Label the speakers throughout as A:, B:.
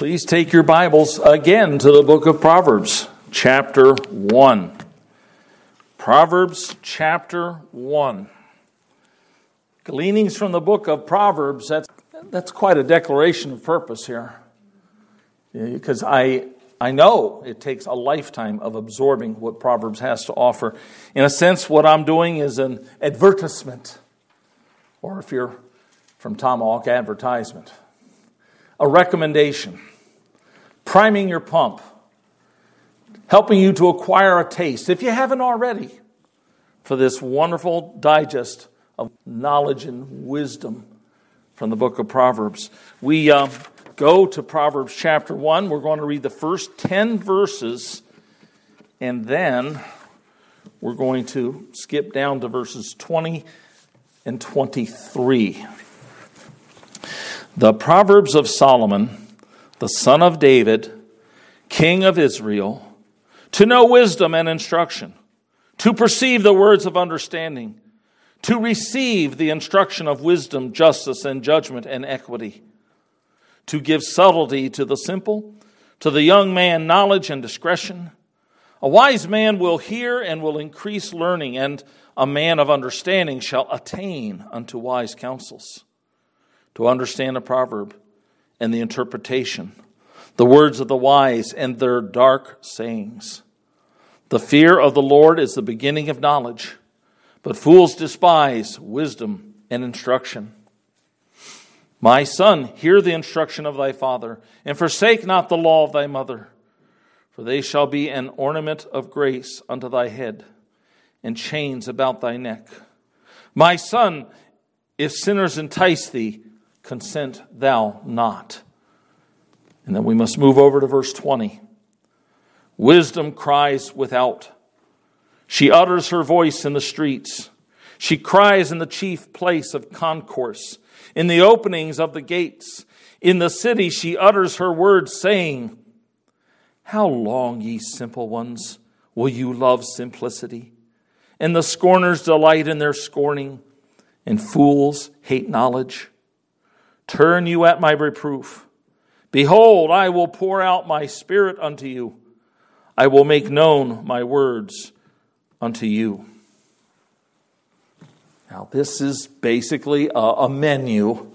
A: Please take your Bibles again to the book of Proverbs, chapter 1. Proverbs, chapter 1. Gleanings from the book of Proverbs, that's, that's quite a declaration of purpose here. Because I, I know it takes a lifetime of absorbing what Proverbs has to offer. In a sense, what I'm doing is an advertisement, or if you're from Tomahawk, advertisement a recommendation, priming your pump, helping you to acquire a taste, if you haven't already, for this wonderful digest of knowledge and wisdom from the book of Proverbs. We uh, go to Proverbs chapter 1. We're going to read the first 10 verses, and then we're going to skip down to verses 20 and 23. The Proverbs of Solomon, the son of David, king of Israel, to know wisdom and instruction, to perceive the words of understanding, to receive the instruction of wisdom, justice, and judgment and equity, to give subtlety to the simple, to the young man knowledge and discretion. A wise man will hear and will increase learning, and a man of understanding shall attain unto wise counsels to understand a proverb and the interpretation, the words of the wise and their dark sayings. The fear of the Lord is the beginning of knowledge, but fools despise wisdom and instruction. My son, hear the instruction of thy father, and forsake not the law of thy mother, for they shall be an ornament of grace unto thy head, and chains about thy neck. My son, if sinners entice thee, consent thou not. And then we must move over to verse 20. Wisdom cries without. She utters her voice in the streets. She cries in the chief place of concourse, in the openings of the gates. In the city she utters her words, saying, How long, ye simple ones, will you love simplicity? And the scorners delight in their scorning, and fools hate knowledge. Turn you at my reproof. Behold, I will pour out my spirit unto you. I will make known my words unto you. Now, this is basically a, menu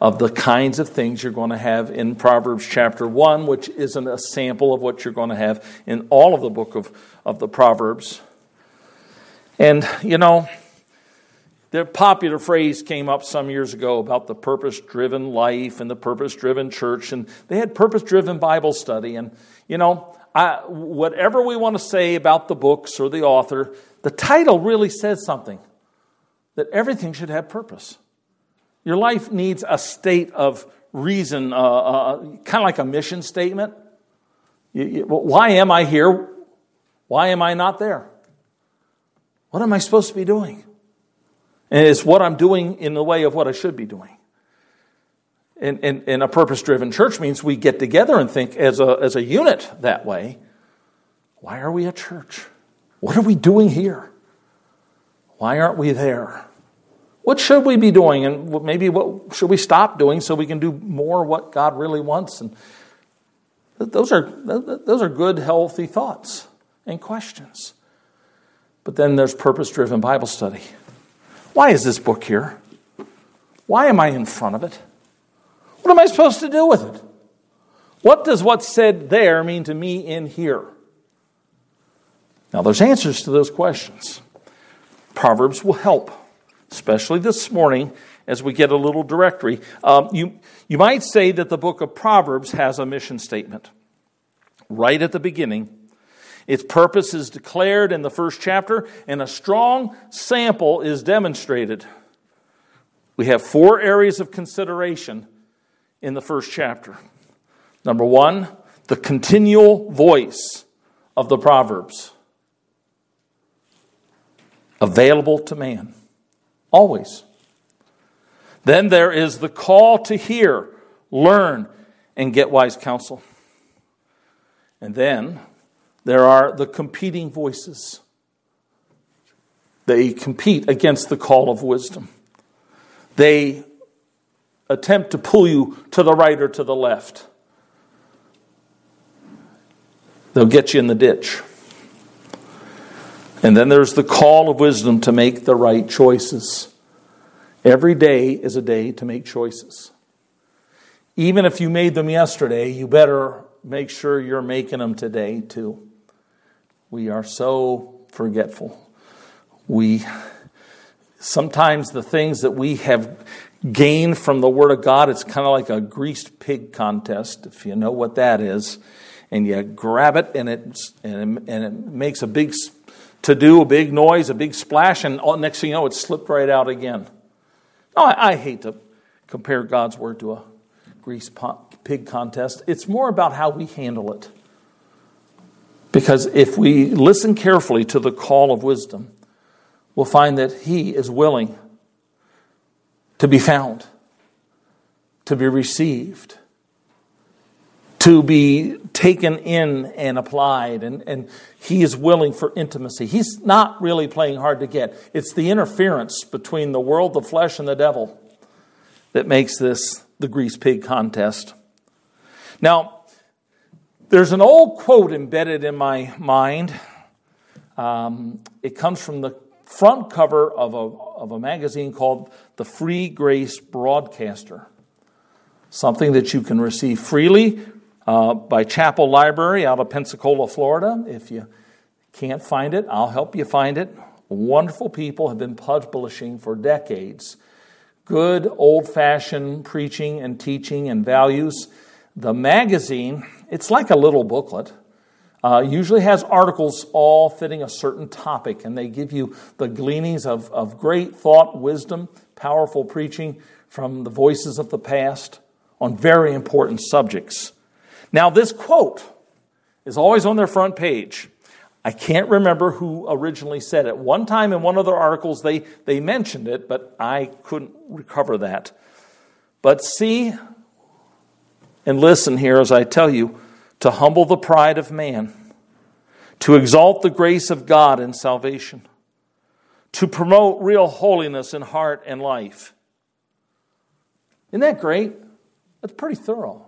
A: of the kinds of things you're going to have in Proverbs chapter 1, which isn't a sample of what you're going to have in all of the book of, of the Proverbs. And, you know, the popular phrase came up some years ago about the purpose driven life and the purpose driven church, and they had purpose driven Bible study. And, you know, I, whatever we want to say about the books or the author, the title really says something that everything should have purpose. Your life needs a state of reason, uh, uh, kind of like a mission statement. You, you, why am I here? Why am I not there? What am I supposed to be doing? And it's what I'm doing in the way of what I should be doing. And, and, and a purpose driven church means we get together and think as a, as a unit that way. Why are we a church? What are we doing here? Why aren't we there? What should we be doing? And maybe what should we stop doing so we can do more what God really wants? And those are, those are good, healthy thoughts and questions. But then there's purpose driven Bible study. Why is this book here? Why am I in front of it? What am I supposed to do with it? What does what's said there mean to me in here? Now, there's answers to those questions. Proverbs will help, especially this morning as we get a little directory. Um, you, you might say that the book of Proverbs has a mission statement. Right at the beginning, its purpose is declared in the first chapter, and a strong sample is demonstrated. We have four areas of consideration in the first chapter. Number one, the continual voice of the Proverbs, available to man, always. Then there is the call to hear, learn, and get wise counsel. And then there are the competing voices. They compete against the call of wisdom. They attempt to pull you to the right or to the left. they'll get you in the ditch. And then there's the call of wisdom to make the right choices. Every day is a day to make choices. Even if you made them yesterday, you better make sure you're making them today too. We are so forgetful. We sometimes the things that we have gained from the Word of God, it's kind of like a greased pig contest, if you know what that is. And you grab it, and it, and it, and it makes a big to do, a big noise, a big splash, and next thing you know, it slipped right out again. Oh, I, I hate to compare God's Word to a greased pig contest. It's more about how we handle it. Because if we listen carefully to the call of wisdom, we'll find that He is willing to be found, to be received, to be taken in and applied. And, and He is willing for intimacy. He's not really playing hard to get. It's the interference between the world, the flesh, and the devil that makes this the grease pig contest. Now, there's an old quote embedded in my mind. Um, it comes from the front cover of a, of a magazine called The Free Grace Broadcaster, something that you can receive freely uh, by Chapel Library out of Pensacola, Florida. If you can't find it, I'll help you find it. Wonderful people have been publishing for decades good old fashioned preaching and teaching and values. The magazine, it's like a little booklet. Uh, usually has articles all fitting a certain topic, and they give you the gleanings of, of great thought, wisdom, powerful preaching from the voices of the past on very important subjects. Now, this quote is always on their front page. I can't remember who originally said it. One time in one of their articles, they, they mentioned it, but I couldn't recover that. But see and listen here as I tell you to humble the pride of man, to exalt the grace of God in salvation, to promote real holiness in heart and life. Isn't that great? That's pretty thorough.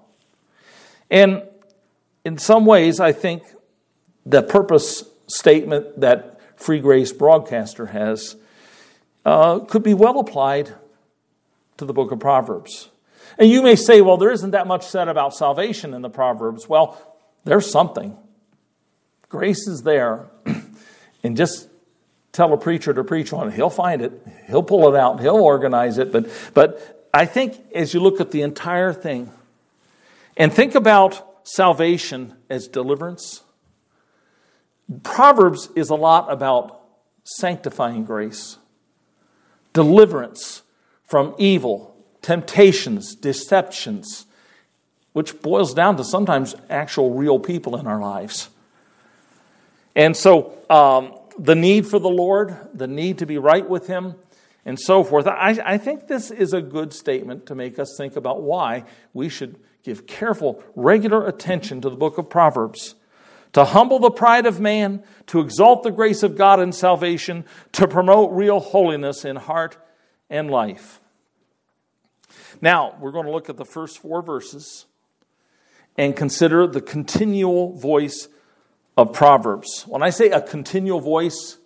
A: And in some ways, I think the purpose statement that Free Grace Broadcaster has uh, could be well applied to the book of Proverbs. And you may say, well, there isn't that much said about salvation in the Proverbs. Well, there's something. Grace is there. and just tell a preacher to preach on it. He'll find it, he'll pull it out, he'll organize it. But, but I think as you look at the entire thing and think about salvation as deliverance, Proverbs is a lot about sanctifying grace, deliverance from evil, temptations, deceptions, which boils down to sometimes actual real people in our lives. And so, um, the need for the Lord, the need to be right with Him, and so forth. I, I think this is a good statement to make us think about why we should give careful, regular attention to the book of Proverbs to humble the pride of man, to exalt the grace of God in salvation, to promote real holiness in heart and life. Now, we're going to look at the first four verses and consider the continual voice of Proverbs. When I say a continual voice,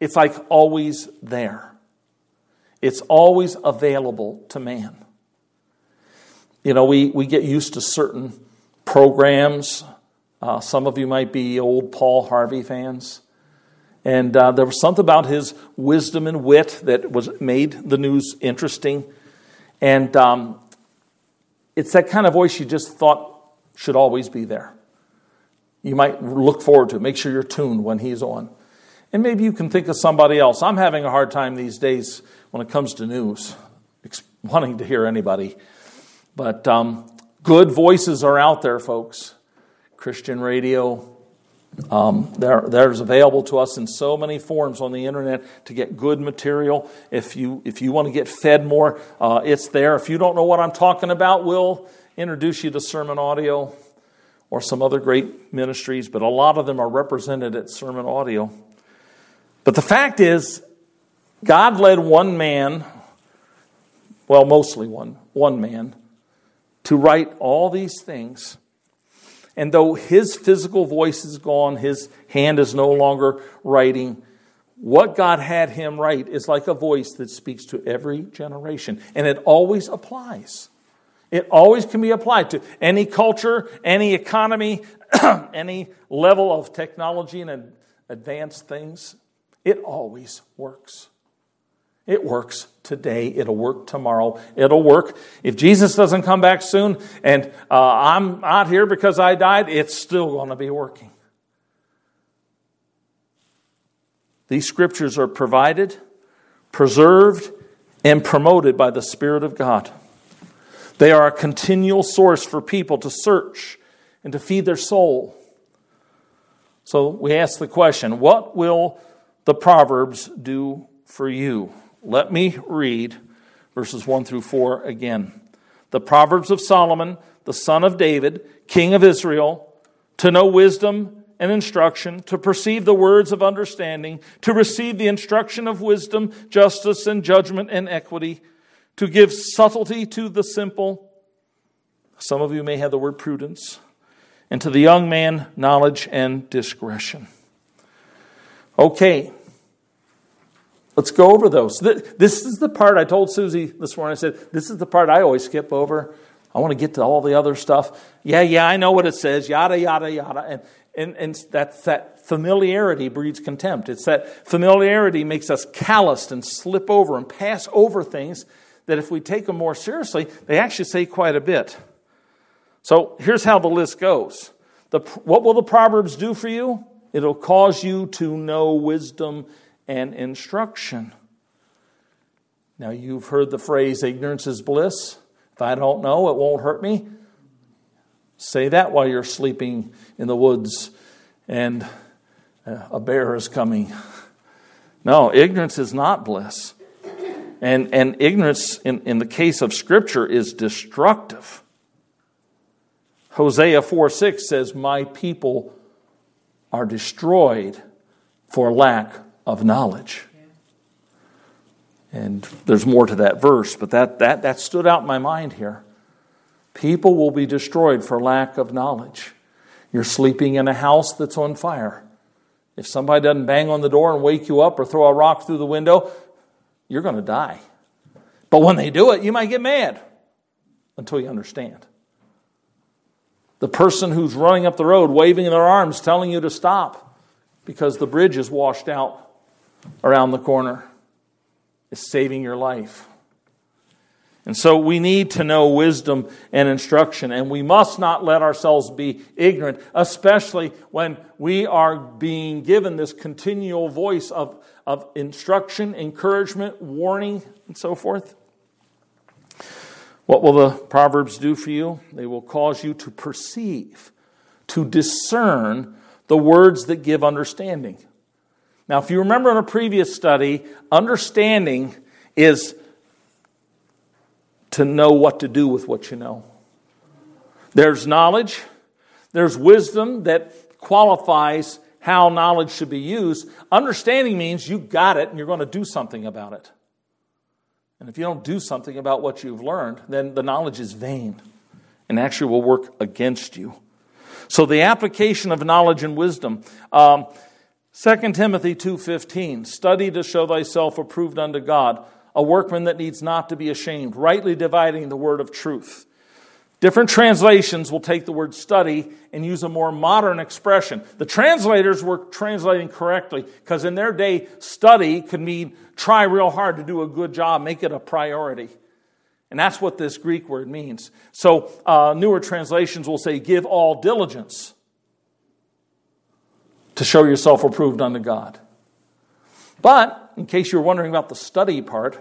A: it's like always there, it's always available to man. You know, we, we get used to certain programs uh, some of you might be old Paul Harvey fans. And uh, there was something about his wisdom and wit that was made the news interesting. And um, it's that kind of voice you just thought should always be there. You might look forward to it. Make sure you're tuned when he's on. And maybe you can think of somebody else. I'm having a hard time these days when it comes to news, wanting to hear anybody. But um, good voices are out there, folks. Christian radio. Um, there, there's available to us in so many forms on the internet to get good material. If you if you want to get fed more, uh, it's there. If you don't know what I'm talking about, we'll introduce you to sermon audio or some other great ministries. But a lot of them are represented at sermon audio. But the fact is, God led one man, well, mostly one one man, to write all these things And though his physical voice is gone, his hand is no longer writing, what God had him write is like a voice that speaks to every generation. And it always applies. It always can be applied to any culture, any economy, any level of technology and advanced things. It always works. It works today. It'll work tomorrow. It'll work. If Jesus doesn't come back soon and uh, I'm out here because I died, it's still going to be working. These scriptures are provided, preserved, and promoted by the Spirit of God. They are a continual source for people to search and to feed their soul. So we ask the question what will the Proverbs do for you? Let me read verses 1 through 4 again. The Proverbs of Solomon, the son of David, king of Israel, to know wisdom and instruction, to perceive the words of understanding, to receive the instruction of wisdom, justice, and judgment and equity, to give subtlety to the simple. Some of you may have the word prudence. And to the young man, knowledge and discretion. Okay, Let's go over those. This is the part I told Susie this morning. I said, This is the part I always skip over. I want to get to all the other stuff. Yeah, yeah, I know what it says, yada, yada, yada. And, and, and that's that familiarity breeds contempt. It's that familiarity makes us calloused and slip over and pass over things that if we take them more seriously, they actually say quite a bit. So here's how the list goes. The, what will the Proverbs do for you? It'll cause you to know wisdom and instruction. Now, you've heard the phrase, ignorance is bliss. If I don't know, it won't hurt me. Say that while you're sleeping in the woods and uh, a bear is coming. No, ignorance is not bliss. And, and ignorance, in, in the case of Scripture, is destructive. Hosea 4 6 says, My people are destroyed for lack of knowledge. And there's more to that verse, but that, that, that stood out in my mind here. People will be destroyed for lack of knowledge. You're sleeping in a house that's on fire. If somebody doesn't bang on the door and wake you up or throw a rock through the window, you're going to die. But when they do it, you might get mad until you understand. The person who's running up the road waving their arms telling you to stop because the bridge is washed out around the corner is saving your life. And so we need to know wisdom and instruction, and we must not let ourselves be ignorant, especially when we are being given this continual voice of, of instruction, encouragement, warning, and so forth. What will the Proverbs do for you? They will cause you to perceive, to discern the words that give understanding. Now, if you remember in a previous study, understanding is to know what to do with what you know. There's knowledge, there's wisdom that qualifies how knowledge should be used. Understanding means you got it and you're going to do something about it. And if you don't do something about what you've learned, then the knowledge is vain and actually will work against you. So the application of knowledge and wisdom. Um, 2 Timothy 2:15 Study to show thyself approved unto God, a workman that needs not to be ashamed, rightly dividing the word of truth. Different translations will take the word study and use a more modern expression. The translators were translating correctly because in their day, study could mean try real hard to do a good job, make it a priority. And that's what this Greek word means. So, uh, newer translations will say, give all diligence to show yourself approved unto God. But, in case you're wondering about the study part,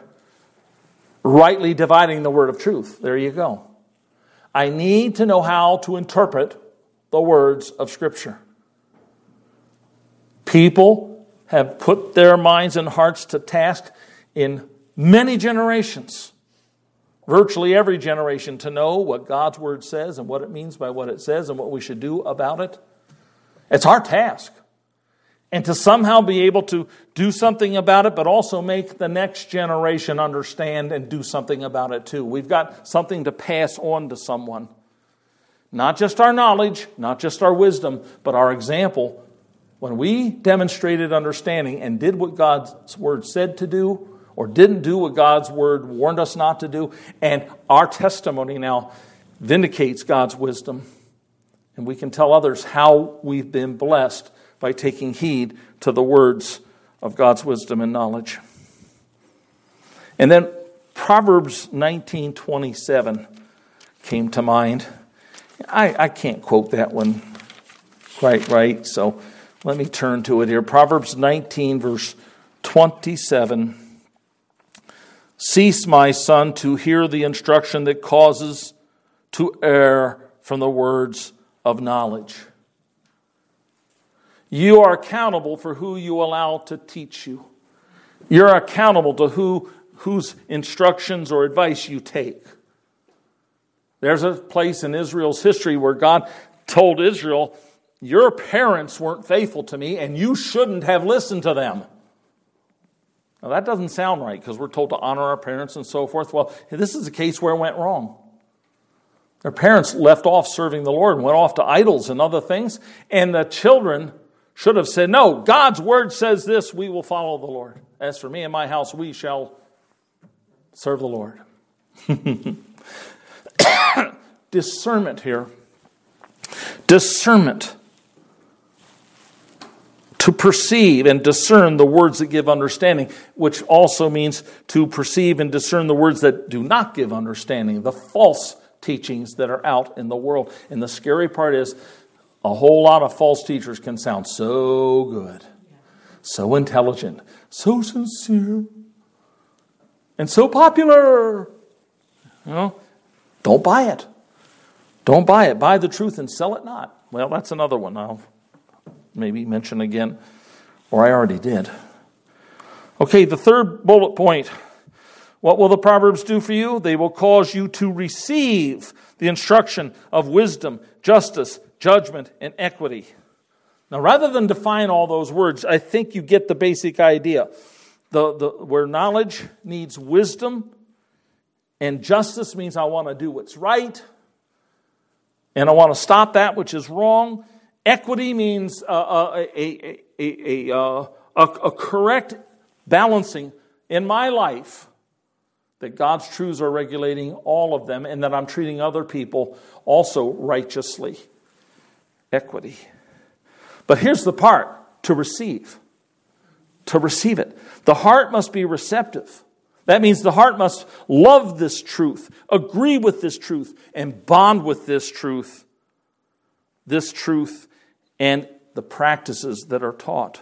A: rightly dividing the word of truth. There you go. I need to know how to interpret the words of Scripture. People have put their minds and hearts to task in many generations, virtually every generation, to know what God's Word says and what it means by what it says and what we should do about it. It's our task and to somehow be able to do something about it, but also make the next generation understand and do something about it too. We've got something to pass on to someone. Not just our knowledge, not just our wisdom, but our example. When we demonstrated understanding and did what God's word said to do, or didn't do what God's word warned us not to do, and our testimony now vindicates God's wisdom, and we can tell others how we've been blessed by taking heed to the words of God's wisdom and knowledge. And then Proverbs 19:27 came to mind. I, I can't quote that one quite right, so let me turn to it here. Proverbs 19, verse 27. Cease, my son, to hear the instruction that causes to err from the words of knowledge. You are accountable for who you allow to teach you. You're accountable to who, whose instructions or advice you take. There's a place in Israel's history where God told Israel, Your parents weren't faithful to me, and you shouldn't have listened to them. Now, that doesn't sound right because we're told to honor our parents and so forth. Well, this is a case where it went wrong. Their parents left off serving the Lord and went off to idols and other things, and the children should have said, No, God's word says this, we will follow the Lord. As for me and my house, we shall serve the Lord. Discernment here. Discernment to perceive and discern the words that give understanding, which also means to perceive and discern the words that do not give understanding, the false teachings that are out in the world. And the scary part is a whole lot of false teachers can sound so good, so intelligent, so sincere, and so popular. You know, don't buy it. Don't buy it. Buy the truth and sell it not. Well, that's another one. I'll maybe mention again, or I already did. Okay, the third bullet point. What will the Proverbs do for you? They will cause you to receive the instruction of wisdom, justice, judgment, and equity. Now, rather than define all those words, I think you get the basic idea. The, the, where knowledge needs wisdom, and justice means I want to do what's right, and I want to stop that which is wrong, Equity means uh, uh a, a, a, uh, a, a correct balancing in my life that God's truths are regulating all of them and that I'm treating other people also righteously. Equity. But here's the part to receive. To receive it. The heart must be receptive. That means the heart must love this truth, agree with this truth, and bond with this truth. This truth and the practices that are taught.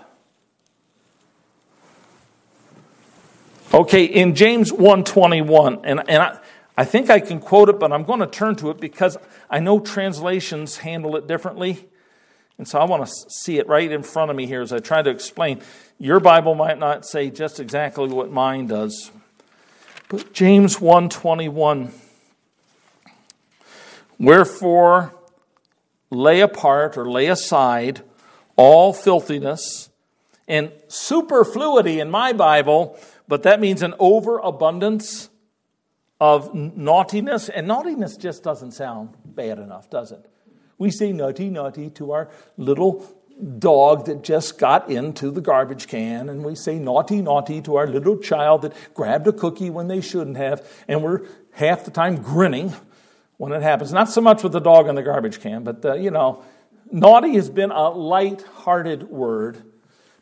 A: Okay, in James 121, and, and I, I think I can quote it, but I'm going to turn to it because I know translations handle it differently. And so I want to see it right in front of me here as I try to explain. Your Bible might not say just exactly what mine does. But James 121 Wherefore lay apart or lay aside all filthiness and superfluity in my Bible, but that means an overabundance of naughtiness. And naughtiness just doesn't sound bad enough, does it? We say naughty, naughty to our little dog that just got into the garbage can, and we say naughty, naughty to our little child that grabbed a cookie when they shouldn't have, and we're half the time grinning when it happens. Not so much with the dog in the garbage can, but, you know, naughty has been a light-hearted word,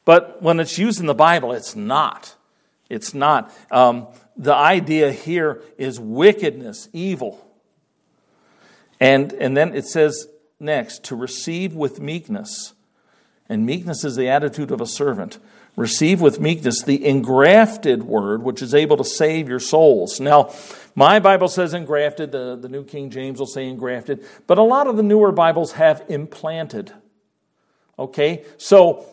A: but when it's used in the Bible, it's not. It's not. Um, the idea here is wickedness, evil. And, and then it says next, to receive with meekness. And meekness is the attitude of a servant. Receive with meekness the engrafted word, which is able to save your souls. Now, my Bible says engrafted, the, the New King James will say engrafted, but a lot of the newer Bibles have implanted. Okay? So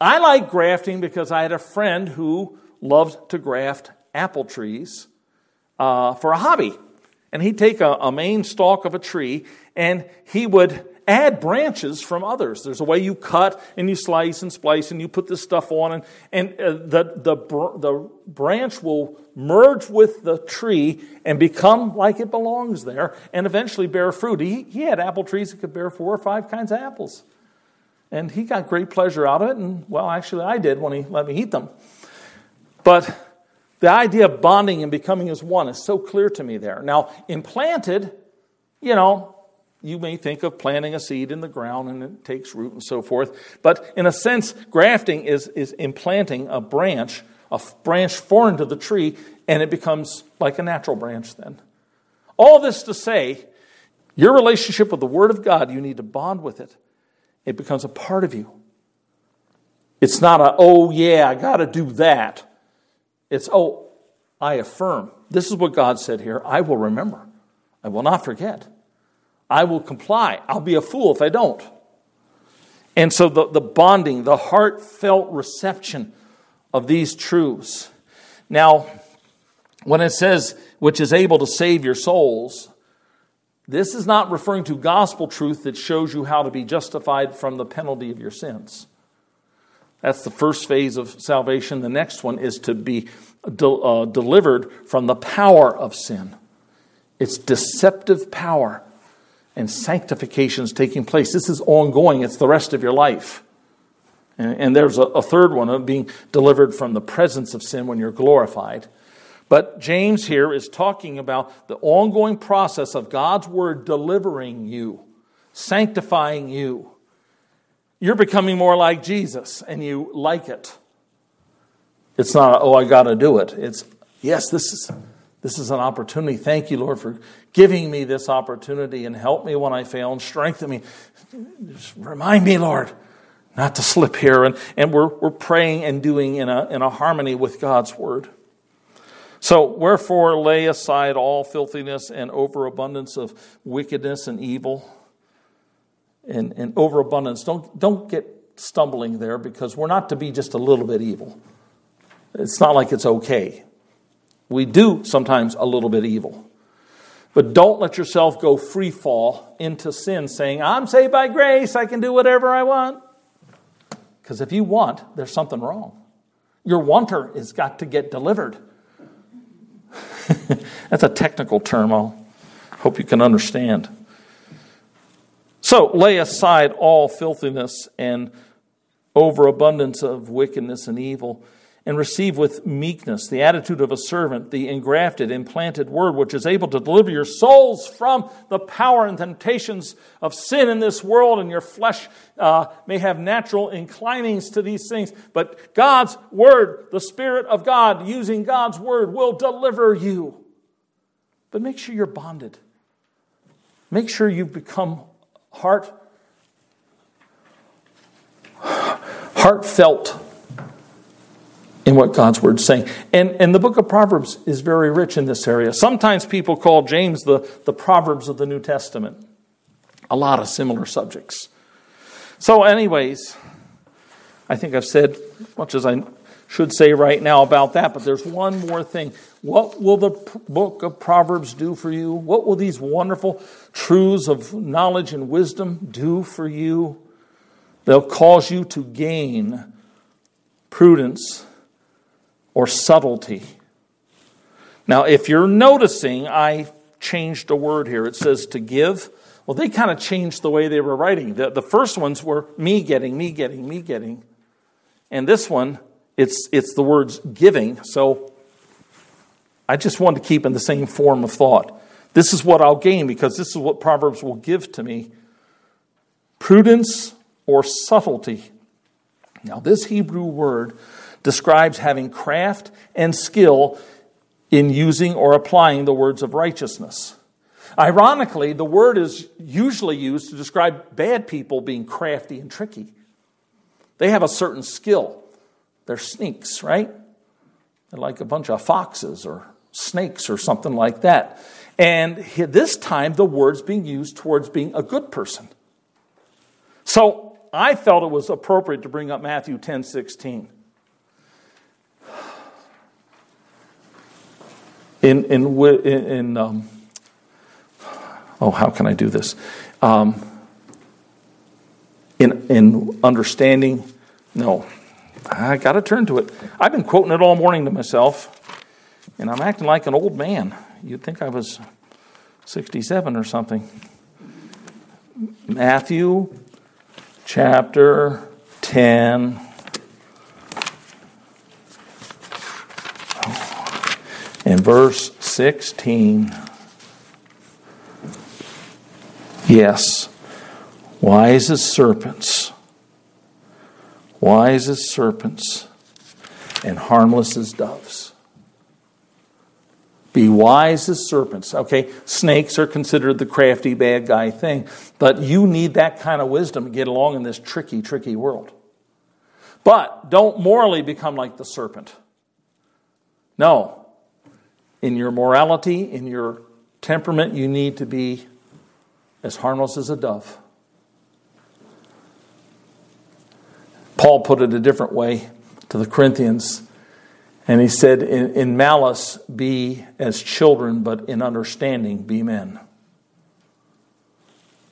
A: I like grafting because I had a friend who loved to graft apple trees uh, for a hobby. And he'd take a, a main stalk of a tree and he would add branches from others. There's a way you cut and you slice and splice and you put this stuff on, and, and uh, the, the, the branch will merge with the tree and become like it belongs there and eventually bear fruit. He, he had apple trees that could bear four or five kinds of apples. And he got great pleasure out of it, and well, actually, I did when he let me eat them. But the idea of bonding and becoming as one is so clear to me there. Now, implanted, you know, you may think of planting a seed in the ground and it takes root and so forth. But in a sense, grafting is, is implanting a branch, a branch foreign to the tree, and it becomes like a natural branch then. All this to say, your relationship with the Word of God, you need to bond with it. It becomes a part of you. It's not a, oh, yeah, I got to do that. It's, oh, I affirm. This is what God said here. I will remember. I will not forget. I will comply. I'll be a fool if I don't. And so the, the bonding, the heartfelt reception of these truths. Now, when it says, which is able to save your souls, this is not referring to gospel truth that shows you how to be justified from the penalty of your sins. That's the first phase of salvation. The next one is to be de- uh, delivered from the power of sin. It's deceptive power and sanctification is taking place. This is ongoing, it's the rest of your life. And, and there's a, a third one of being delivered from the presence of sin when you're glorified. But James here is talking about the ongoing process of God's word delivering you, sanctifying you. You're becoming more like Jesus and you like it. It's not, oh, I got to do it. It's, yes, this is this is an opportunity. Thank you, Lord, for giving me this opportunity and help me when I fail and strengthen me. Just remind me, Lord, not to slip here. And, and we're, we're praying and doing in a, in a harmony with God's word. So, wherefore, lay aside all filthiness and overabundance of wickedness and evil. And, and overabundance. Don't, don't get stumbling there because we're not to be just a little bit evil. It's not like it's okay. We do sometimes a little bit evil. But don't let yourself go free fall into sin saying, I'm saved by grace, I can do whatever I want. Because if you want, there's something wrong. Your wanter has got to get delivered. That's a technical term. I hope you can understand. So lay aside all filthiness and overabundance of wickedness and evil and receive with meekness the attitude of a servant, the engrafted, implanted word, which is able to deliver your souls from the power and temptations of sin in this world. And your flesh uh, may have natural inclinings to these things, but God's word, the Spirit of God, using God's word, will deliver you. But make sure you're bonded. Make sure you've become heart heartfelt in what God's word is saying. And, and the book of Proverbs is very rich in this area. Sometimes people call James the, the Proverbs of the New Testament. A lot of similar subjects. So, anyways, I think I've said much as I should say right now about that, but there's one more thing. What will the book of Proverbs do for you? What will these wonderful truths of knowledge and wisdom do for you? They'll cause you to gain prudence or subtlety. Now, if you're noticing, I changed a word here. It says to give. Well, they kind of changed the way they were writing. The, the first ones were me getting, me getting, me getting. And this one, it's, it's the words giving. So I just wanted to keep in the same form of thought. This is what I'll gain because this is what Proverbs will give to me prudence or subtlety. Now, this Hebrew word describes having craft and skill in using or applying the words of righteousness. Ironically, the word is usually used to describe bad people being crafty and tricky. They have a certain skill. They're sneaks, right? They're like a bunch of foxes or snakes or something like that. And this time, the word's being used towards being a good person. So I felt it was appropriate to bring up Matthew 10 16. in, in, in um, oh, how can I do this? Um, in, in understanding? No. I got to turn to it. I've been quoting it all morning to myself, and I'm acting like an old man. You'd think I was 67 or something. Matthew chapter 10. And verse 16. Yes, wise as serpents, wise as serpents, and harmless as doves. Be wise as serpents. Okay, snakes are considered the crafty bad guy thing, but you need that kind of wisdom to get along in this tricky, tricky world. But don't morally become like the serpent. No. In your morality, in your temperament, you need to be as harmless as a dove. Paul put it a different way to the Corinthians and he said, in, in, malice, be as children, but in understanding, be men.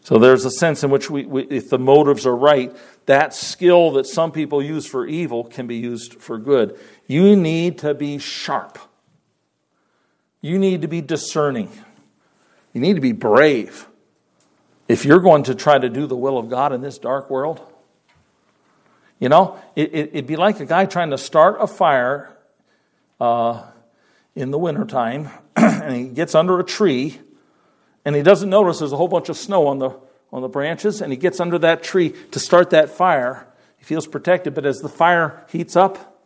A: So there's a sense in which, we, we, if the motives are right, that skill that some people use for evil can be used for good. You need to be sharp. You need to be discerning. You need to be brave. If you're going to try to do the will of God in this dark world, you know, it, it, would be like a guy trying to start a fire uh, in the wintertime, and he gets under a tree, and he doesn't notice there's a whole bunch of snow on the, on the branches, and he gets under that tree to start that fire. He feels protected, but as the fire heats up,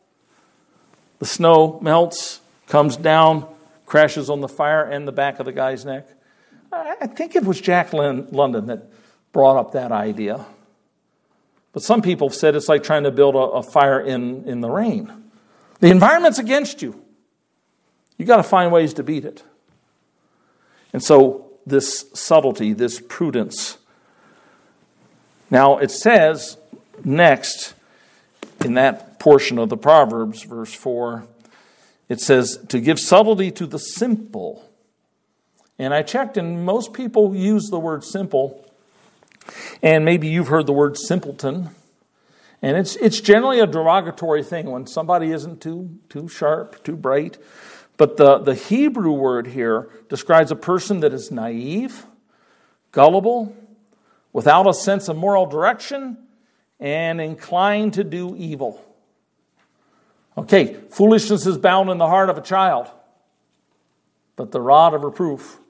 A: the snow melts, comes down, crashes on the fire and the back of the guy's neck. I think it was Jack London that brought up that idea. But some people have said it's like trying to build a, a fire in, in the rain. The environment's against you. You've got to find ways to beat it. And so, this subtlety, this prudence. Now, it says next in that portion of the Proverbs, verse 4, it says, to give subtlety to the simple. And I checked, and most people use the word simple. And maybe you've heard the word simpleton. And it's, it's generally a derogatory thing when somebody isn't too, too sharp, too bright. But the, the Hebrew word here describes a person that is naive, gullible, without a sense of moral direction, and inclined to do evil. Okay, foolishness is bound in the heart of a child, but the rod of reproof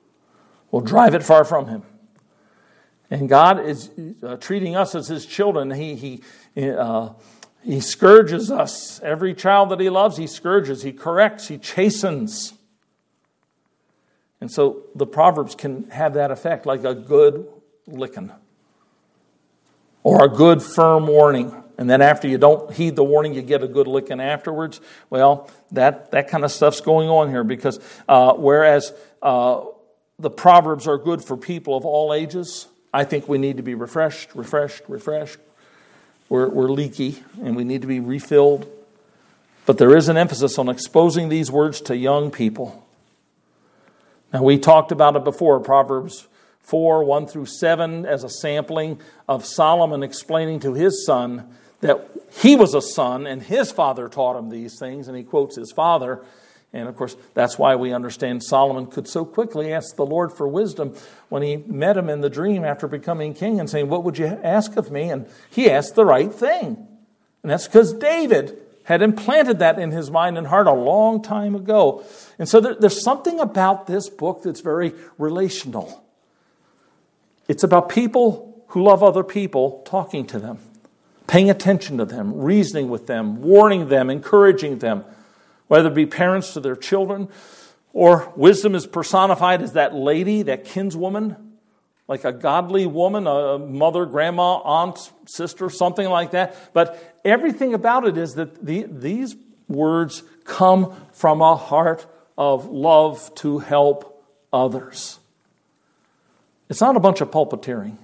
A: will drive it far from him. And God is uh, treating us as His children. He, he, uh, he scourges us. Every child that He loves, He scourges, He corrects, He chastens. And so the Proverbs can have that effect, like a good licking or a good firm warning. And then after you don't heed the warning, you get a good licking afterwards. Well, that, that kind of stuff's going on here because uh, whereas uh, the Proverbs are good for people of all ages, I think we need to be refreshed, refreshed, refreshed. We're, we're leaky and we need to be refilled. But there is an emphasis on exposing these words to young people. Now, we talked about it before Proverbs 4 1 through 7 as a sampling of Solomon explaining to his son that he was a son and his father taught him these things, and he quotes his father. And of course, that's why we understand Solomon could so quickly ask the Lord for wisdom when he met him in the dream after becoming king and saying, What would you ask of me? And he asked the right thing. And that's because David had implanted that in his mind and heart a long time ago. And so there, there's something about this book that's very relational. It's about people who love other people talking to them, paying attention to them, reasoning with them, warning them, encouraging them whether it be parents to their children, or wisdom is personified as that lady, that kinswoman, like a godly woman, a mother, grandma, aunt, sister, something like that. But everything about it is that the, these words come from a heart of love to help others. It's not a bunch of pulpiteering.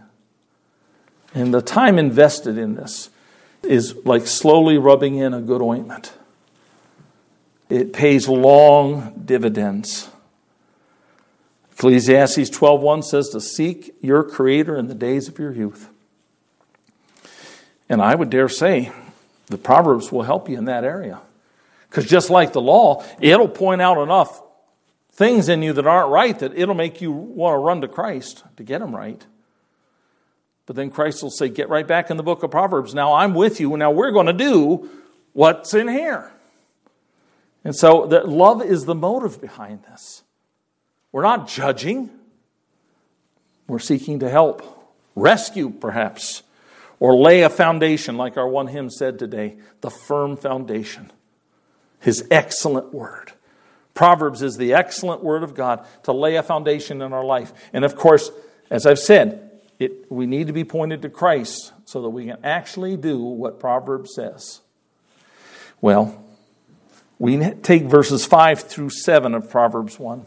A: And the time invested in this is like slowly rubbing in a good ointment. It pays long dividends. Ecclesiastes 12:1 says to seek your creator in the days of your youth. And I would dare say the Proverbs will help you in that area. Because just like the law, it'll point out enough things in you that aren't right that it'll make you want to run to Christ to get them right. But then Christ will say, Get right back in the book of Proverbs. Now I'm with you. Now we're going to do what's in here. And so that love is the motive behind this. We're not judging, we're seeking to help, rescue perhaps, or lay a foundation, like our one hymn said today the firm foundation. His excellent word. Proverbs is the excellent word of God to lay a foundation in our life. And of course, as I've said, it, we need to be pointed to Christ so that we can actually do what Proverbs says. Well, we take verses 5 through 7 of Proverbs 1.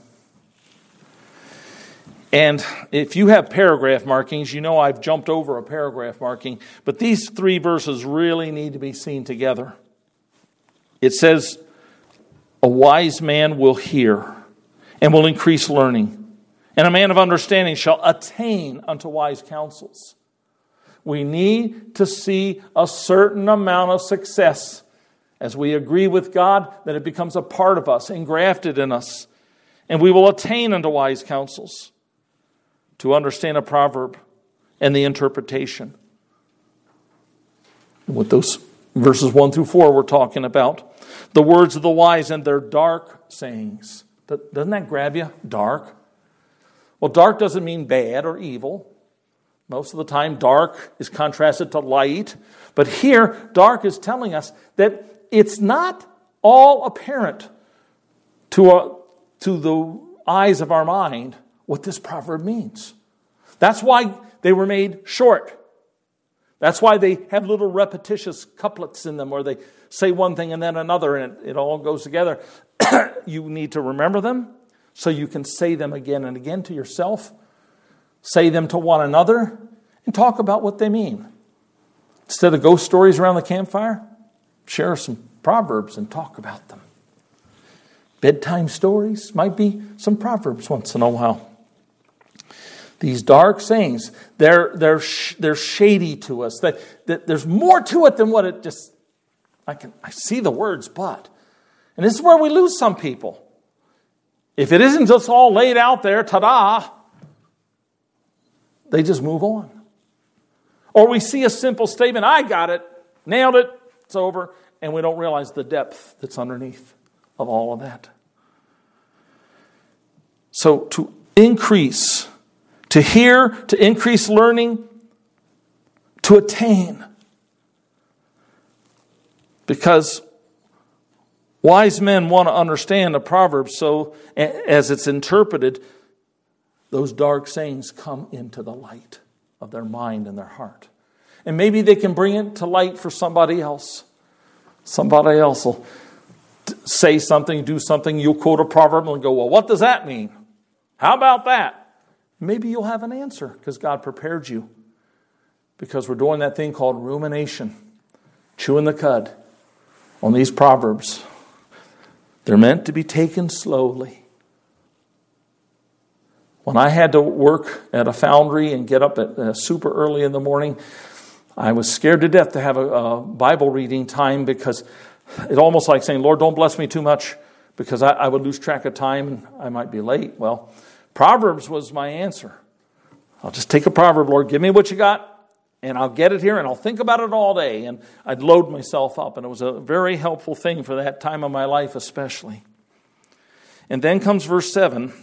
A: And if you have paragraph markings, you know I've jumped over a paragraph marking, but these three verses really need to be seen together. It says, A wise man will hear and will increase learning and a man of understanding shall attain unto wise counsels. We need to see a certain amount of success as we agree with God that it becomes a part of us, engrafted in us, and we will attain unto wise counsels to understand a proverb and the interpretation. What those verses 1 through 4 we're talking about. The words of the wise and their dark sayings. Doesn't that grab you? Dark. Well, dark doesn't mean bad or evil. Most of the time, dark is contrasted to light. But here, dark is telling us that it's not all apparent to, a, uh, to the eyes of our mind what this proverb means. That's why they were made short. That's why they have little repetitious couplets in them where they say one thing and then another and it, it all goes together. you need to remember them so you can say them again and again to yourself, say them to one another, and talk about what they mean. Instead of ghost stories around the campfire, share some proverbs and talk about them. Bedtime stories might be some proverbs once in a while. These dark sayings, they're, they're, they're shady to us. They, they, there's more to it than what it just, I, can, I see the words, but. And this is where we lose some people. If it isn't just all laid out there, ta da, they just move on. Or we see a simple statement, I got it, nailed it, it's over, and we don't realize the depth that's underneath of all of that. So to increase, to hear, to increase learning, to attain. Because Wise men want to understand the proverb so, as it's interpreted, those dark sayings come into the light of their mind and their heart. And maybe they can bring it to light for somebody else. Somebody else will say something, do something, you'll quote a proverb and go, Well, what does that mean? How about that? Maybe you'll have an answer because God prepared you. Because we're doing that thing called rumination, chewing the cud on these proverbs. They're meant to be taken slowly. When I had to work at a foundry and get up at uh, super early in the morning, I was scared to death to have a, a, Bible reading time because it almost like saying, Lord, don't bless me too much because I, I would lose track of time and I might be late. Well, Proverbs was my answer. I'll just take a proverb, Lord, give me what you got, and I'll get it here and I'll think about it all day. And I'd load myself up. And it was a very helpful thing for that time of my life, especially. And then comes verse 7,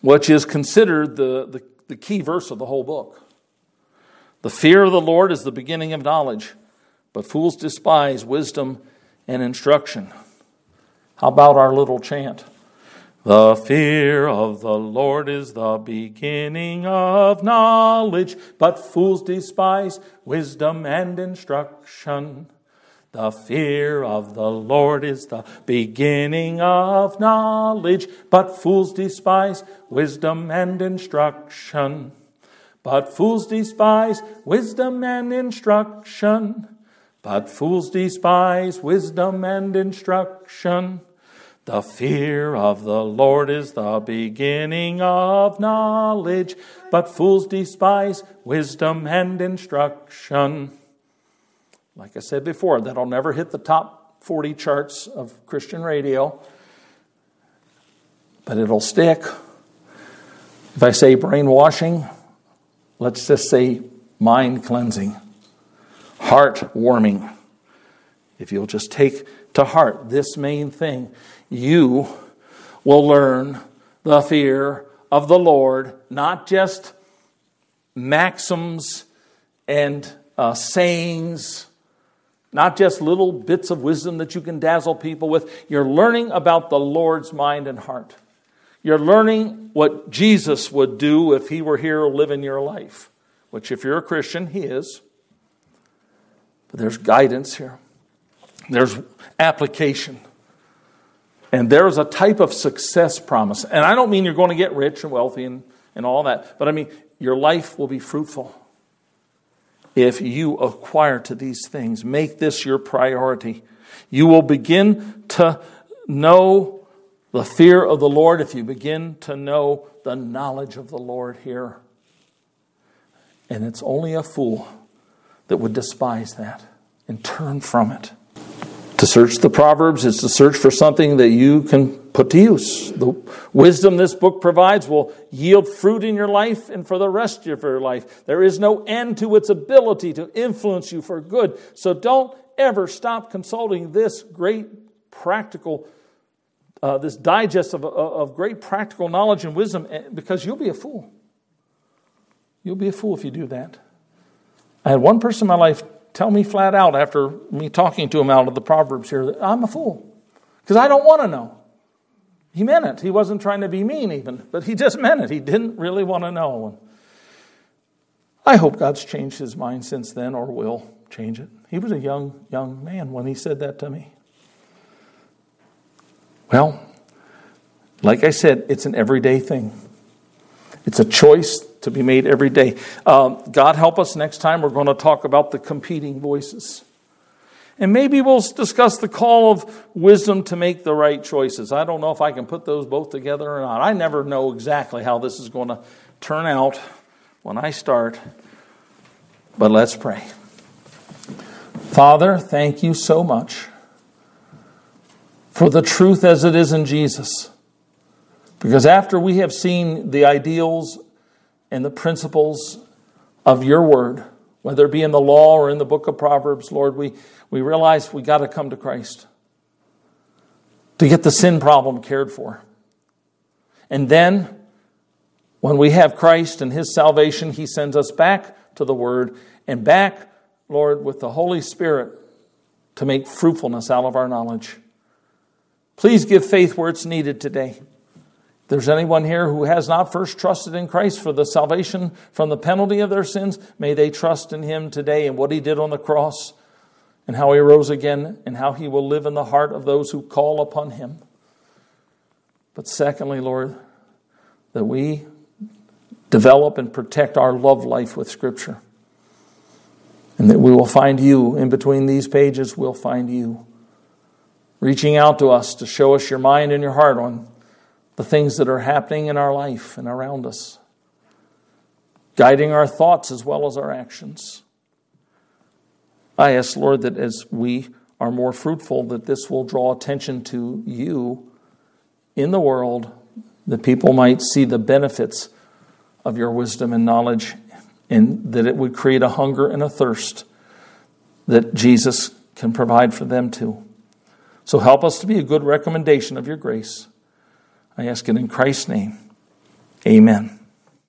A: which is considered the, the, the key verse of the whole book. The fear of the Lord is the beginning of knowledge, but fools despise wisdom and instruction. How about our little chant? The fear of the Lord is the beginning of knowledge, but fools despise wisdom and instruction. The fear of the Lord is the beginning of knowledge, but fools despise wisdom and instruction. But fools despise wisdom and instruction. But fools despise wisdom and instruction. The fear of the Lord is the beginning of knowledge, but fools despise wisdom and instruction. Like I said before, that'll never hit the top 40 charts of Christian radio, but it'll stick. If I say brainwashing, let's just say mind cleansing, heart warming. If you'll just take to heart this main thing, you will learn the fear of the Lord, not just maxims and uh, sayings, not just little bits of wisdom that you can dazzle people with. You're learning about the Lord's mind and heart. You're learning what Jesus would do if he were here living your life, which, if you're a Christian, he is. But there's guidance here, there's application. And there's a type of success promise. And I don't mean you're going to get rich and wealthy and, and all that, but I mean your life will be fruitful if you acquire to these things. Make this your priority. You will begin to know the fear of the Lord if you begin to know the knowledge of the Lord here. And it's only a fool that would despise that and turn from it. To search the Proverbs is to search for something that you can put to use. The wisdom this book provides will yield fruit in your life and for the rest of your life. There is no end to its ability to influence you for good. So don't ever stop consulting this great practical, uh, this digest of, of great practical knowledge and wisdom eh, because you'll be a fool. You'll be a fool if you do that. I had one person in my life tell me flat out after me talking to him out of the Proverbs here that I'm a fool because I don't want to know. He meant it. He wasn't trying to be mean, even, but he just meant it. He didn't really want to know. I hope God's changed his mind since then or will change it. He was a young, young man when he said that to me. Well, like I said, it's an everyday thing. It's a choice to be made every day. Um, God help us next time, we're going to talk about the competing voices. And maybe we'll discuss the call of wisdom to make the right choices. I don't know if I can put those both together or not. I never know exactly how this is going to turn out when I start. But let's pray. Father, thank you so much for the truth as it is in Jesus. Because after we have seen the ideals and the principles of your word, whether it be in the law or in the book of Proverbs, Lord, we, we realize we got to come to Christ to get the sin problem cared for. And then, when we have Christ and His salvation, He sends us back to the Word and back, Lord, with the Holy Spirit to make fruitfulness out of our knowledge. Please give faith where it's needed today If there's anyone here who has not first trusted in Christ for the salvation from the penalty of their sins, may they trust in Him today and what He did on the cross and how He rose again and how He will live in the heart of those who call upon Him. But secondly, Lord, that we develop and protect our love life with Scripture. And that we will find you in between these pages, we'll find you reaching out to us to show us your mind and your heart on the things that are happening in our life and around us, guiding our thoughts as well as our actions. I ask, Lord, that as we are more fruitful, that this will draw attention to you in the world, that people might see the benefits of your wisdom and knowledge, and that it would create a hunger and a thirst that Jesus can provide for them too. So help us to be a good recommendation of your grace. I ask it in Christ's name. Amen.